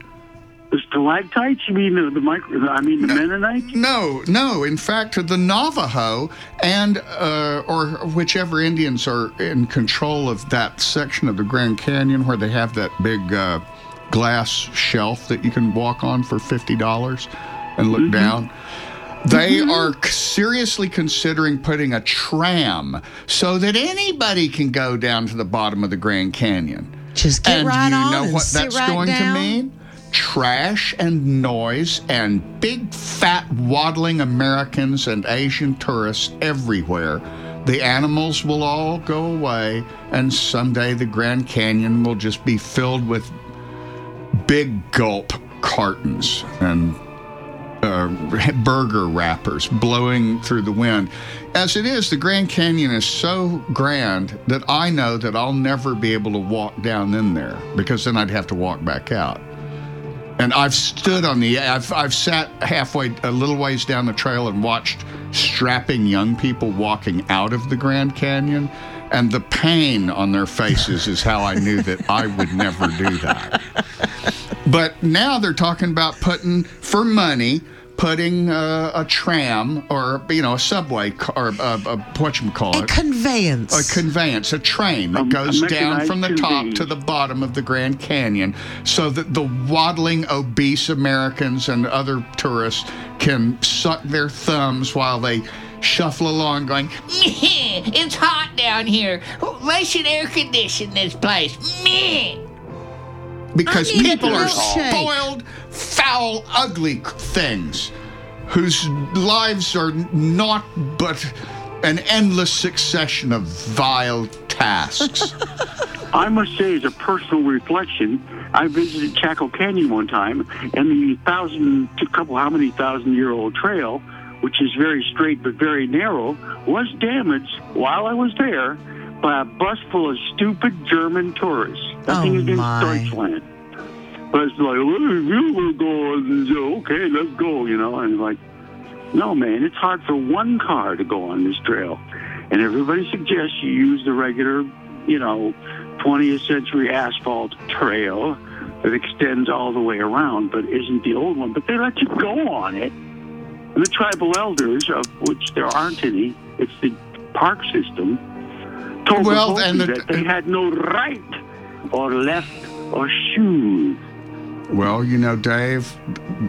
The stalactites? You mean the, the micro? I mean the Mennonites?
no no in fact the navajo and uh, or whichever indians are in control of that section of the grand canyon where they have that big uh, glass shelf that you can walk on for $50 and look down They mm-hmm. are seriously considering putting a tram so that anybody can go down to the bottom of the Grand Canyon.
Just get
and
right
you
on
know
and
what
sit
that's
right
going
down.
to mean? Trash and noise and big fat waddling Americans and Asian tourists everywhere. The animals will all go away, and someday the Grand Canyon will just be filled with big gulp cartons and uh, burger wrappers blowing through the wind. As it is, the Grand Canyon is so grand that I know that I'll never be able to walk down in there because then I'd have to walk back out. And I've stood on the, I've, I've sat halfway, a little ways down the trail and watched strapping young people walking out of the Grand Canyon. And the pain on their faces is how I knew that I would never do that. But now they're talking about putting for money, putting uh, a tram or you know a subway car, or a, a what you call
A
it,
conveyance.
a conveyance, a train that
Um,
goes
a
down from the top to the bottom of the Grand Canyon, so that the waddling, obese Americans and other tourists can suck their thumbs while they shuffle along, going.
Meh, it's hot down here. They should air condition this place. Meh.
Because
I need a
people are spoiled, foul, ugly things whose lives are not but an endless succession of vile tasks.
I must say, as a personal reflection, I visited Chaco Canyon one time, and the thousand, a couple, how many thousand year old trail, which is very straight but very narrow, was damaged while I was there by a bus full of stupid German tourists. Nothing
Oh,
against
my.
Deutschland. But it's like, well, if you will go, and so, okay, let's go, you know, and like, no, man, it's hard for one car to go on this trail. And everybody suggests you use the regular, you know, 20th century asphalt trail that extends all the way around, but isn't the old one. But they let you go on it. And the tribal elders, of which there aren't any, it's the park system, told
Well,
the
and the-
that they had no right or left or shoes.
well, you know, Dave,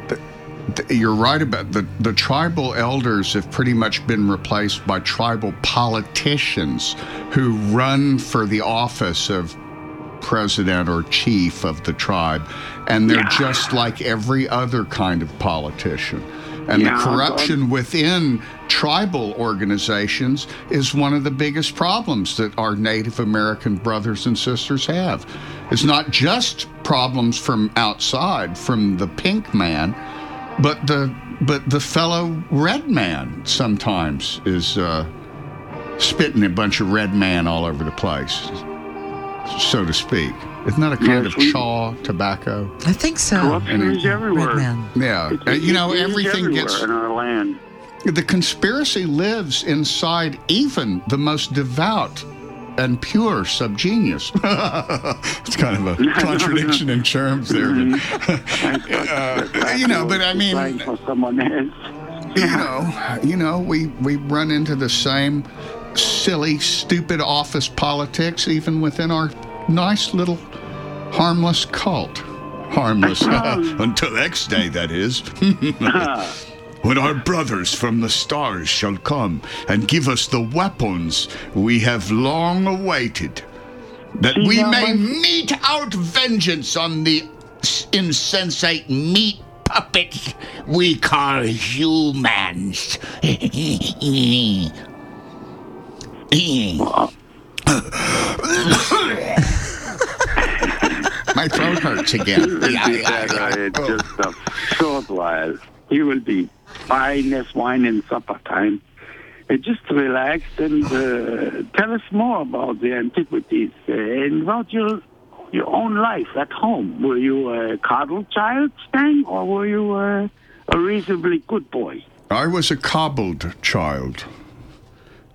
th- th- you're right about the the tribal elders have pretty much been replaced by tribal politicians who run for the office of president or chief of the tribe and they're just like every other kind of politician and
Yeah,
the corruption within tribal organizations is one of the biggest problems that our Native American brothers and sisters have. It's not just problems from outside, from the pink man, but the but the fellow red man sometimes is uh, spitting a bunch of red man all over the place, so to speak. Isn't that a kind
Yes,
of
we-
chaw tobacco?
I think so.
Corruption
and
is everywhere.
Red man.
Yeah,
It's-
Uh, you know
it is
everything
everywhere
gets
in our land.
the conspiracy lives inside even the most devout and pure subgenius. it's kind of a contradiction in terms there, but uh, you know. But I mean,
someone else.
you know, you know, we we run into the same silly, stupid office politics even within our nice little harmless cult. Harmless until X Day, that is. when our brothers from the stars shall come and give us the weapons we have long awaited, that we may mete out vengeance on the insensate meat
puppets we call humans.
My throat hurts again.
You will be better just a short while. You will be fine as wine in supper time. Uh, just relax and uh, tell us more about the antiquities uh, and about your your own life at home. Were you a coddled child, Stang, or were you a reasonably good boy?
I was a cobbled child.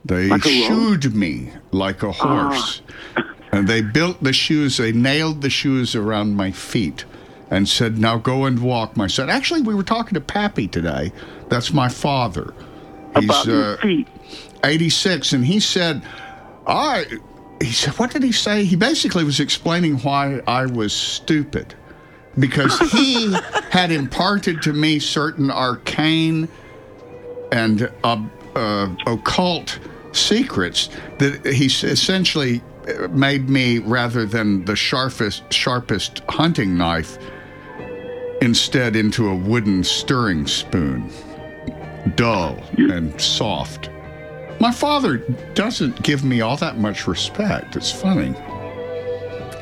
They
Like a
shoed me like a horse. and they built the shoes, they nailed the shoes around my feet and said, Now go and walk, my son. Actually, we were talking to Pappy today. That's my father.
Your feet.
86, and he said, I. He said, What did he say? He basically was explaining why I was stupid. Because he had imparted to me certain arcane and uh, uh, occult secrets that he essentially uh, made me rather than the sharpest sharpest hunting knife instead into a wooden stirring spoon. Dull and soft. My father doesn't give me all that much respect. It's funny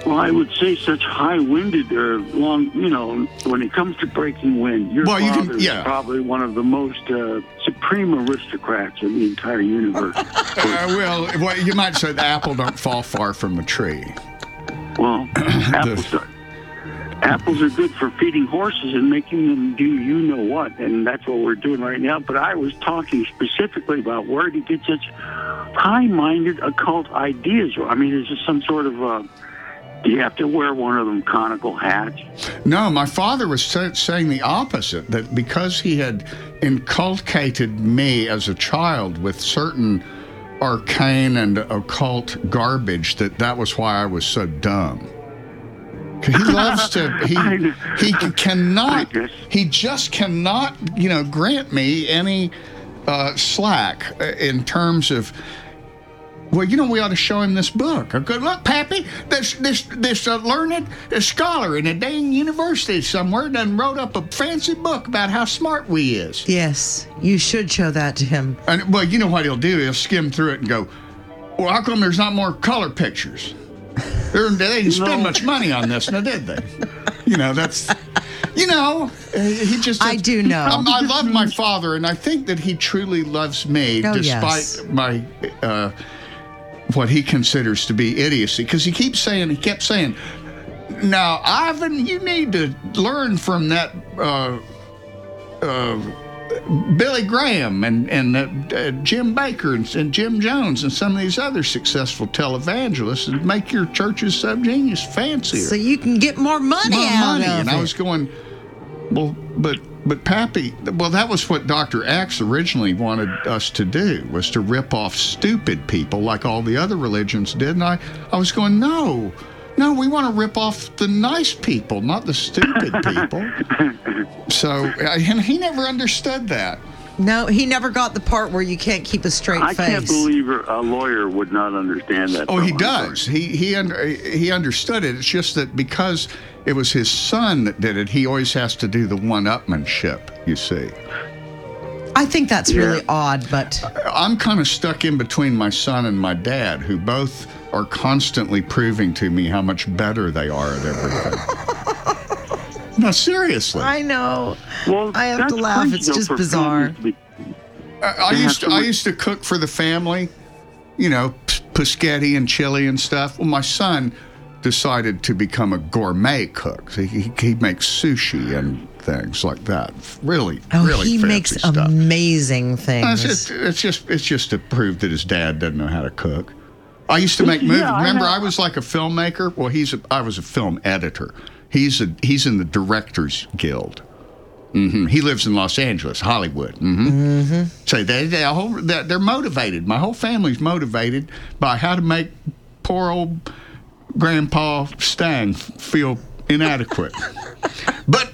Well, I would say such high-winded or long, you know, when it comes to breaking wind, your
Well, you can-
father
yeah.
is probably one of the most uh, supreme aristocrats in the entire universe.
uh, well well you might say the apple don't fall far from the tree
well, apples are, apples are good for feeding horses and making them do you know what, and that's what we're doing right now. But I was talking specifically about where to get such high-minded occult ideas. I mean, is this some sort of uh, do you have to wear one of them conical hats?
No, my father was sa- saying the opposite that because he had inculcated me as a child with certain arcane and occult garbage that that was why I was so dumb. He loves to he he cannot he just cannot, you know, grant me any uh, slack uh, in terms of well, you know, we ought to show him this book. I go, look, Pappy, this this this uh, learned scholar in a dang university somewhere done wrote up a fancy book about how smart we is.
Yes, you should show that to him.
And well, you know what he'll do? He'll skim through it and go, "Well, how come there's not more color pictures? They're, they didn't spend much money on this, now did they? You know, that's." You know, uh, he just.
I do know.
Um, I love my father, and I think that he truly loves me,
Oh,
despite
yes.
my uh, what he considers to be idiocy. Because he keeps saying, he kept saying, "Now, Ivan, you need to learn from that." Uh, uh, Billy Graham and and uh, uh, Jim Bakker and, and Jim Jones and some of these other successful televangelists and make your church's subgenius fancier.
So you can get more money
More
out
money.
of
and
it.
I was going, well, but but Pappy, well, that was what Dr. X originally wanted us to do was to rip off stupid people like all the other religions did. And I, I was going, no, no, we want to rip off the nice people, not the stupid people. so, and he never understood that.
No, he never got the part where you can't keep a straight
I
face.
I can't believe a lawyer would not understand that.
Oh, he
from
does. He he under, he understood it. It's just that because it was his son that did it, he always has to do the one-upmanship. You see,
I think that's really odd, but
I'm kind of stuck in between my son and my dad, who both are constantly proving to me how much better they are at everything. no, seriously.
I know.
Well,
I have to laugh. It's just bizarre.
families to be-
I, I used to
to
I used to cook for the family, you know, p- pescetti and chili and stuff. Well, my son decided to become a gourmet cook. He, he, he makes sushi and things like that. Really,
oh,
really
he
fancy
makes
stuff.
amazing
It's
things.
just, it's just it's just to prove that his dad doesn't know how to cook. I used to make movies.
I
Remember,
know.
I was like a filmmaker. Well, he's a, I was a film editor. He's a he's in the Directors Guild. hmm He lives in Los Angeles, Hollywood. hmm
Mm-hmm.
So they they whole they're, they're motivated. My whole family's motivated by how to make poor old Grandpa Stang feel inadequate. but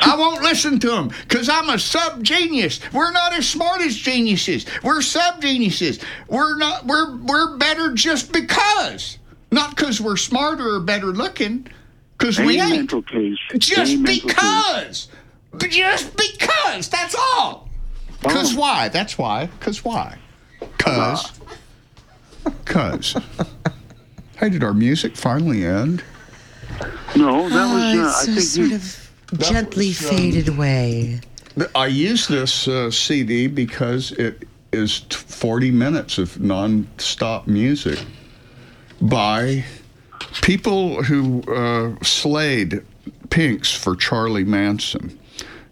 I won't listen to him because I'm a sub genius. We're not as smart as geniuses. We're sub geniuses. We're not. We're we're better just because, not because we're smarter or better looking. Because we
Any
ain't.
mental case.
Just
Any mental case.
because.
Just because, that's all.
Cause why? That's why. Cause why? Cause. Cause. hey, did our music finally end?
No, that was.
Ah,
Uh, I think
sort
you,
of gently
was, um,
faded away.
I use this uh, CD because it is t- 40 minutes of non-stop music by people who uh, slayed Pinks for Charlie Manson.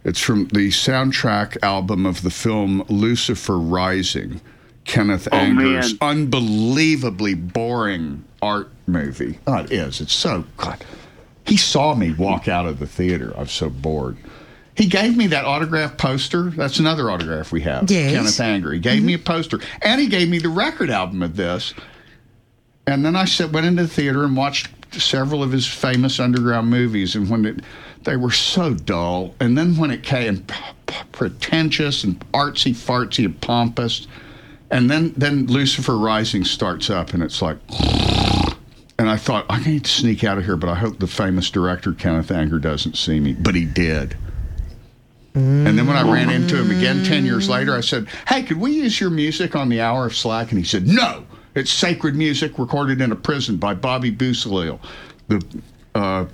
It's from the soundtrack album of the film Lucifer Rising, Kenneth
Oh,
Anger's
man.
unbelievably boring art movie. Oh, it is. It's so God. He saw me walk out of the theater. I was so bored. He gave me that autograph poster. That's another autograph we have.
Yes.
Kenneth Anger. He gave me a poster, and he gave me the record album of this. And then I went into the theater and watched several of his famous underground movies. And when it, they were so dull, and then when it came p- p- pretentious and artsy fartsy and pompous, and then then Lucifer Rising starts up, and it's like. And I thought, I need to sneak out of here, but I hope the famous director Kenneth Anger doesn't see me. But he did. And then when I ran into him again 10 years later, I said, Hey, could we use your music on the Hour of Slack? And he said, No, it's sacred music recorded in a prison by Bobby Beausoleil, the uh,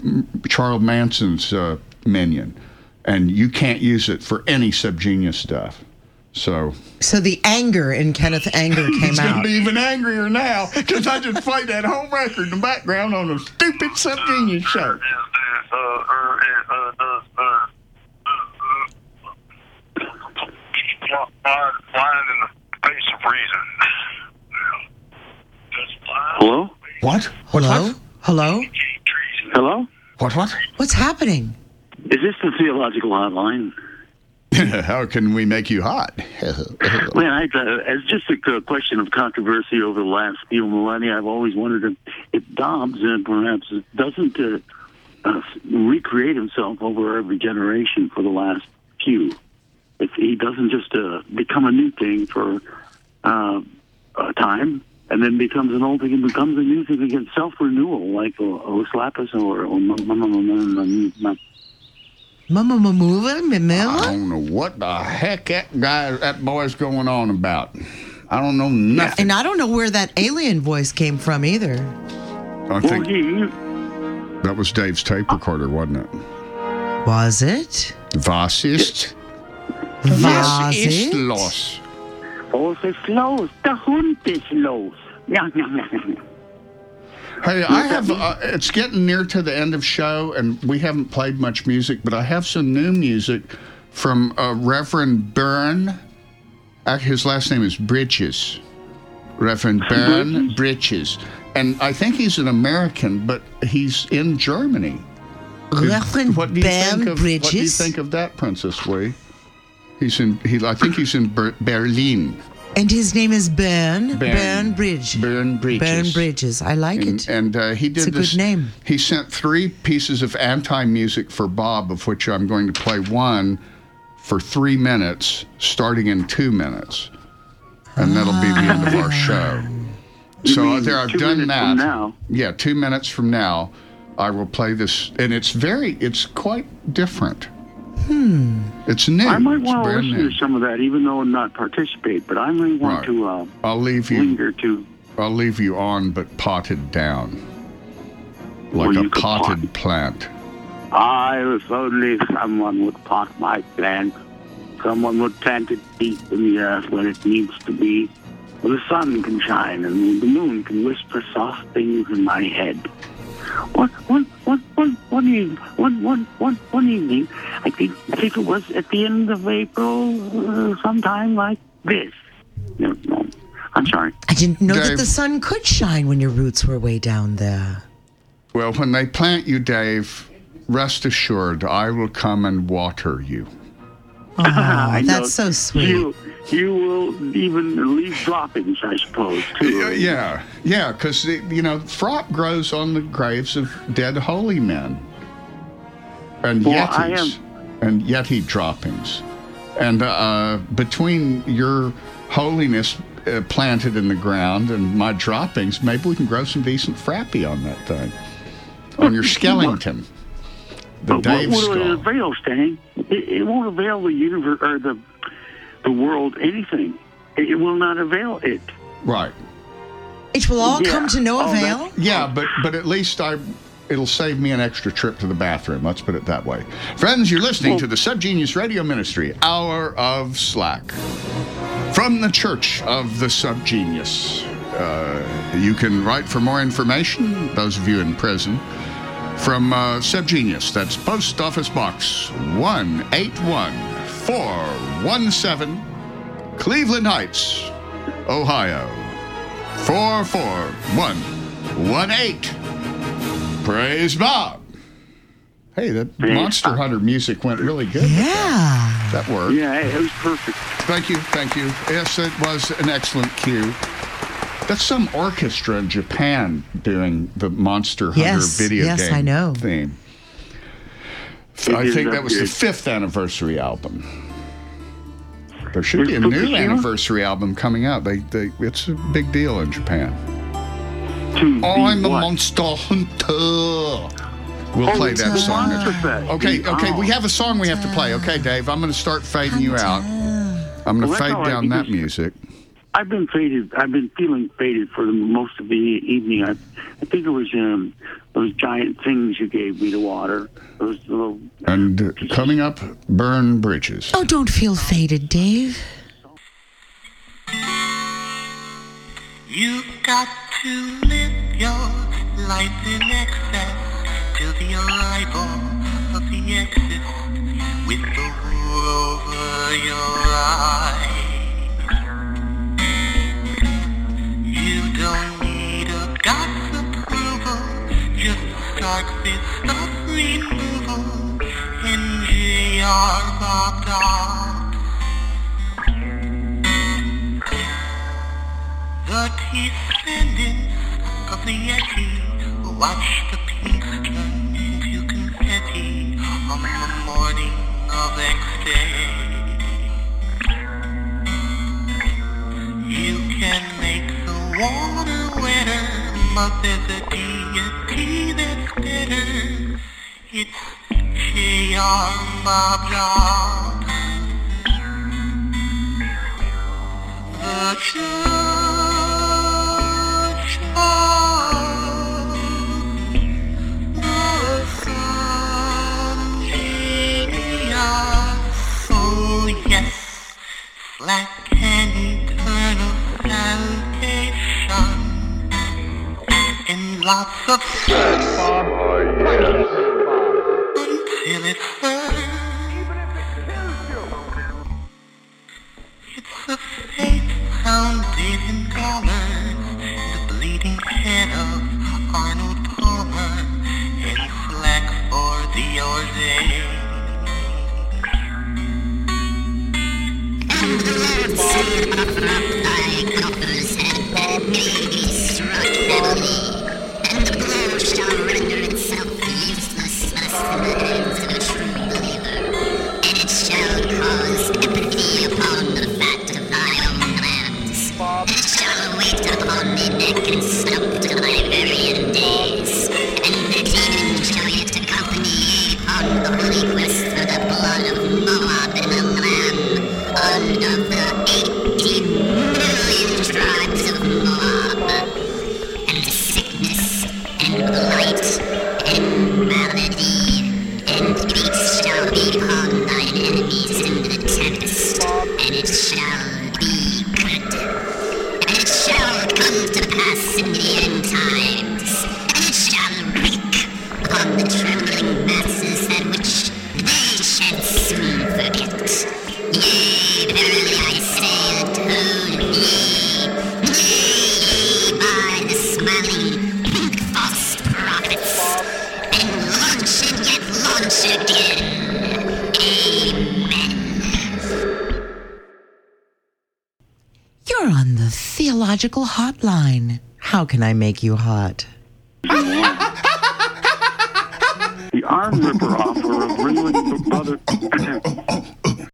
Charles Manson's uh, minion. And you can't use it for any subgenius stuff. So
So the anger in Kenneth Anger came
he's going
out.
to be even angrier now because I just played that whole record in the background on a stupid subgenius show.
Flying uh, er, uh, uh, in the face of reason.
Hello,
What? What?
Hello? Hello?
hello.
What? What?
What's happening?
Is this the theological hotline?
How can we make you hot?
Well, I, uh, it's just a uh, question of controversy over the last few millennia. I've always wondered if, if Dobbs and perhaps doesn't uh, uh, recreate himself over every generation for the last few. If he doesn't just uh, become a new thing for uh, a time and then becomes an old thing and becomes a new thing again, self renewal like oh, oh, Oslapis or, or
Mama Mamula?
I
Mamila?
don't know what the heck that guy, that boy's going on about. I don't know nothing.
And I don't know where that alien voice came from either.
I
Well,
think
he,
that was Dave's tape recorder, wasn't it?
Was it?
Was ist?
Was
Was ist
it?
los?
Es ist los. Der Hund ist los.
Hey, I have. Uh, it's getting near to the end of show, and we haven't played much music, but I have some new music from uh, Reverend Byrne. Uh, his last name is Bridges. Reverend Byrne Bridges, and I think he's an American, but he's in Germany.
Reverend
What do you think of? What do you think of that, Princess Wee? He's in. He. I think he's in Ber- Berlin.
And his name is Ben.
Ben.
Ben Bridge.
Byrne Bridges.
Ben Bridges. I like
and,
it.
and uh, he did
It's a good
this.
name.
He sent three pieces of anti music for Bob, of which I'm going to play one for three minutes, starting in two minutes, and that'll be the end of our show.
You
So
mean
there, I've
two
done that.
from now?
Yeah, two minutes from now, I will play this, and it's very, it's quite different. Hmm. It's new.
I might want to listen
new.
to some of that, even though I'm not participate. But I may want
Right.
to uh,
I'll leave you.
linger to.
I'll leave you on, but potted down, like
Well,
a
could pot.
potted plant.
I if only someone would pot my plant. Someone would plant it deep in the earth where it needs to be, where the sun can shine and the moon can whisper soft things in my head. One, one, one, one, one evening, one, one, one, one evening, I think, I think it was at the end of April, uh, sometime like this. No, no, I'm sorry.
I didn't know that the sun could shine when your roots were way down there.
Well, when they plant you, Dave, rest assured I will come and water you.
Oh,
I know.
that's so sweet.
You, you will even leave droppings, I suppose, too.
Yeah, yeah, yeah, because you know, frop grows on the graves of dead holy men, and
Well, I
yetis, and yeti droppings, and uh, between your holiness uh, planted in the ground and my droppings, maybe we can grow some decent frappy on that thing, on your skeleton. The
But
Dave
what will it avail, Stan? It, it won't avail the universe or the the world anything. It, it will not avail it.
Right.
It will all
Yeah.
come to no avail.
that's-
Yeah, but but at least I it'll save me an extra trip to the bathroom. Let's put it that way. Friends, you're listening to the Subgenius Radio Ministry, Hour of Slack. From the Church of the Subgenius. Uh, you can write for more information, those of you in prison, from uh, Subgenius. That's Post Office Box 181417, Cleveland Heights, Ohio 44118. Praise Bob. Hey, that Monster Hunter music went really good.
Yeah.
That worked.
Yeah, it was perfect.
Thank you, thank you. Yes, it was an excellent cue. That's some orchestra in Japan doing the Monster Hunter
Yes,
video
yes,
game
I know.
theme.
It
I think that was the fifth anniversary album. There should be a new anniversary album coming out. They, they, it's a big deal in Japan.
To
I'm a
what?
monster hunter. We'll
Oh,
play that song. Okay, okay, we have a song we have to play. Okay, Dave, I'm going to start fading you out. I'm going to
that's
fade down that music.
I've been faded. I've been feeling faded for the most of the evening. I, I think it was um, those giant things you gave me to water. Those little.
And uh, coming up, Burn Bridges.
Oh, don't feel faded, Dave.
You've got to live your life in excess till the arrival of the exit with the wool over your eyes. Don't need God's approval, just start removal. The of the Yeti watch the turn into confetti on the morning of Day. You can the water wetter, but there's a deity that's better. It's Dog. The church of the sun genius. Oh yes, like lots of until it's heard. It's a faith founded in dollars, the bleeding head of Arnold Palmer, and flack for the ordained.
And
can I make you hot?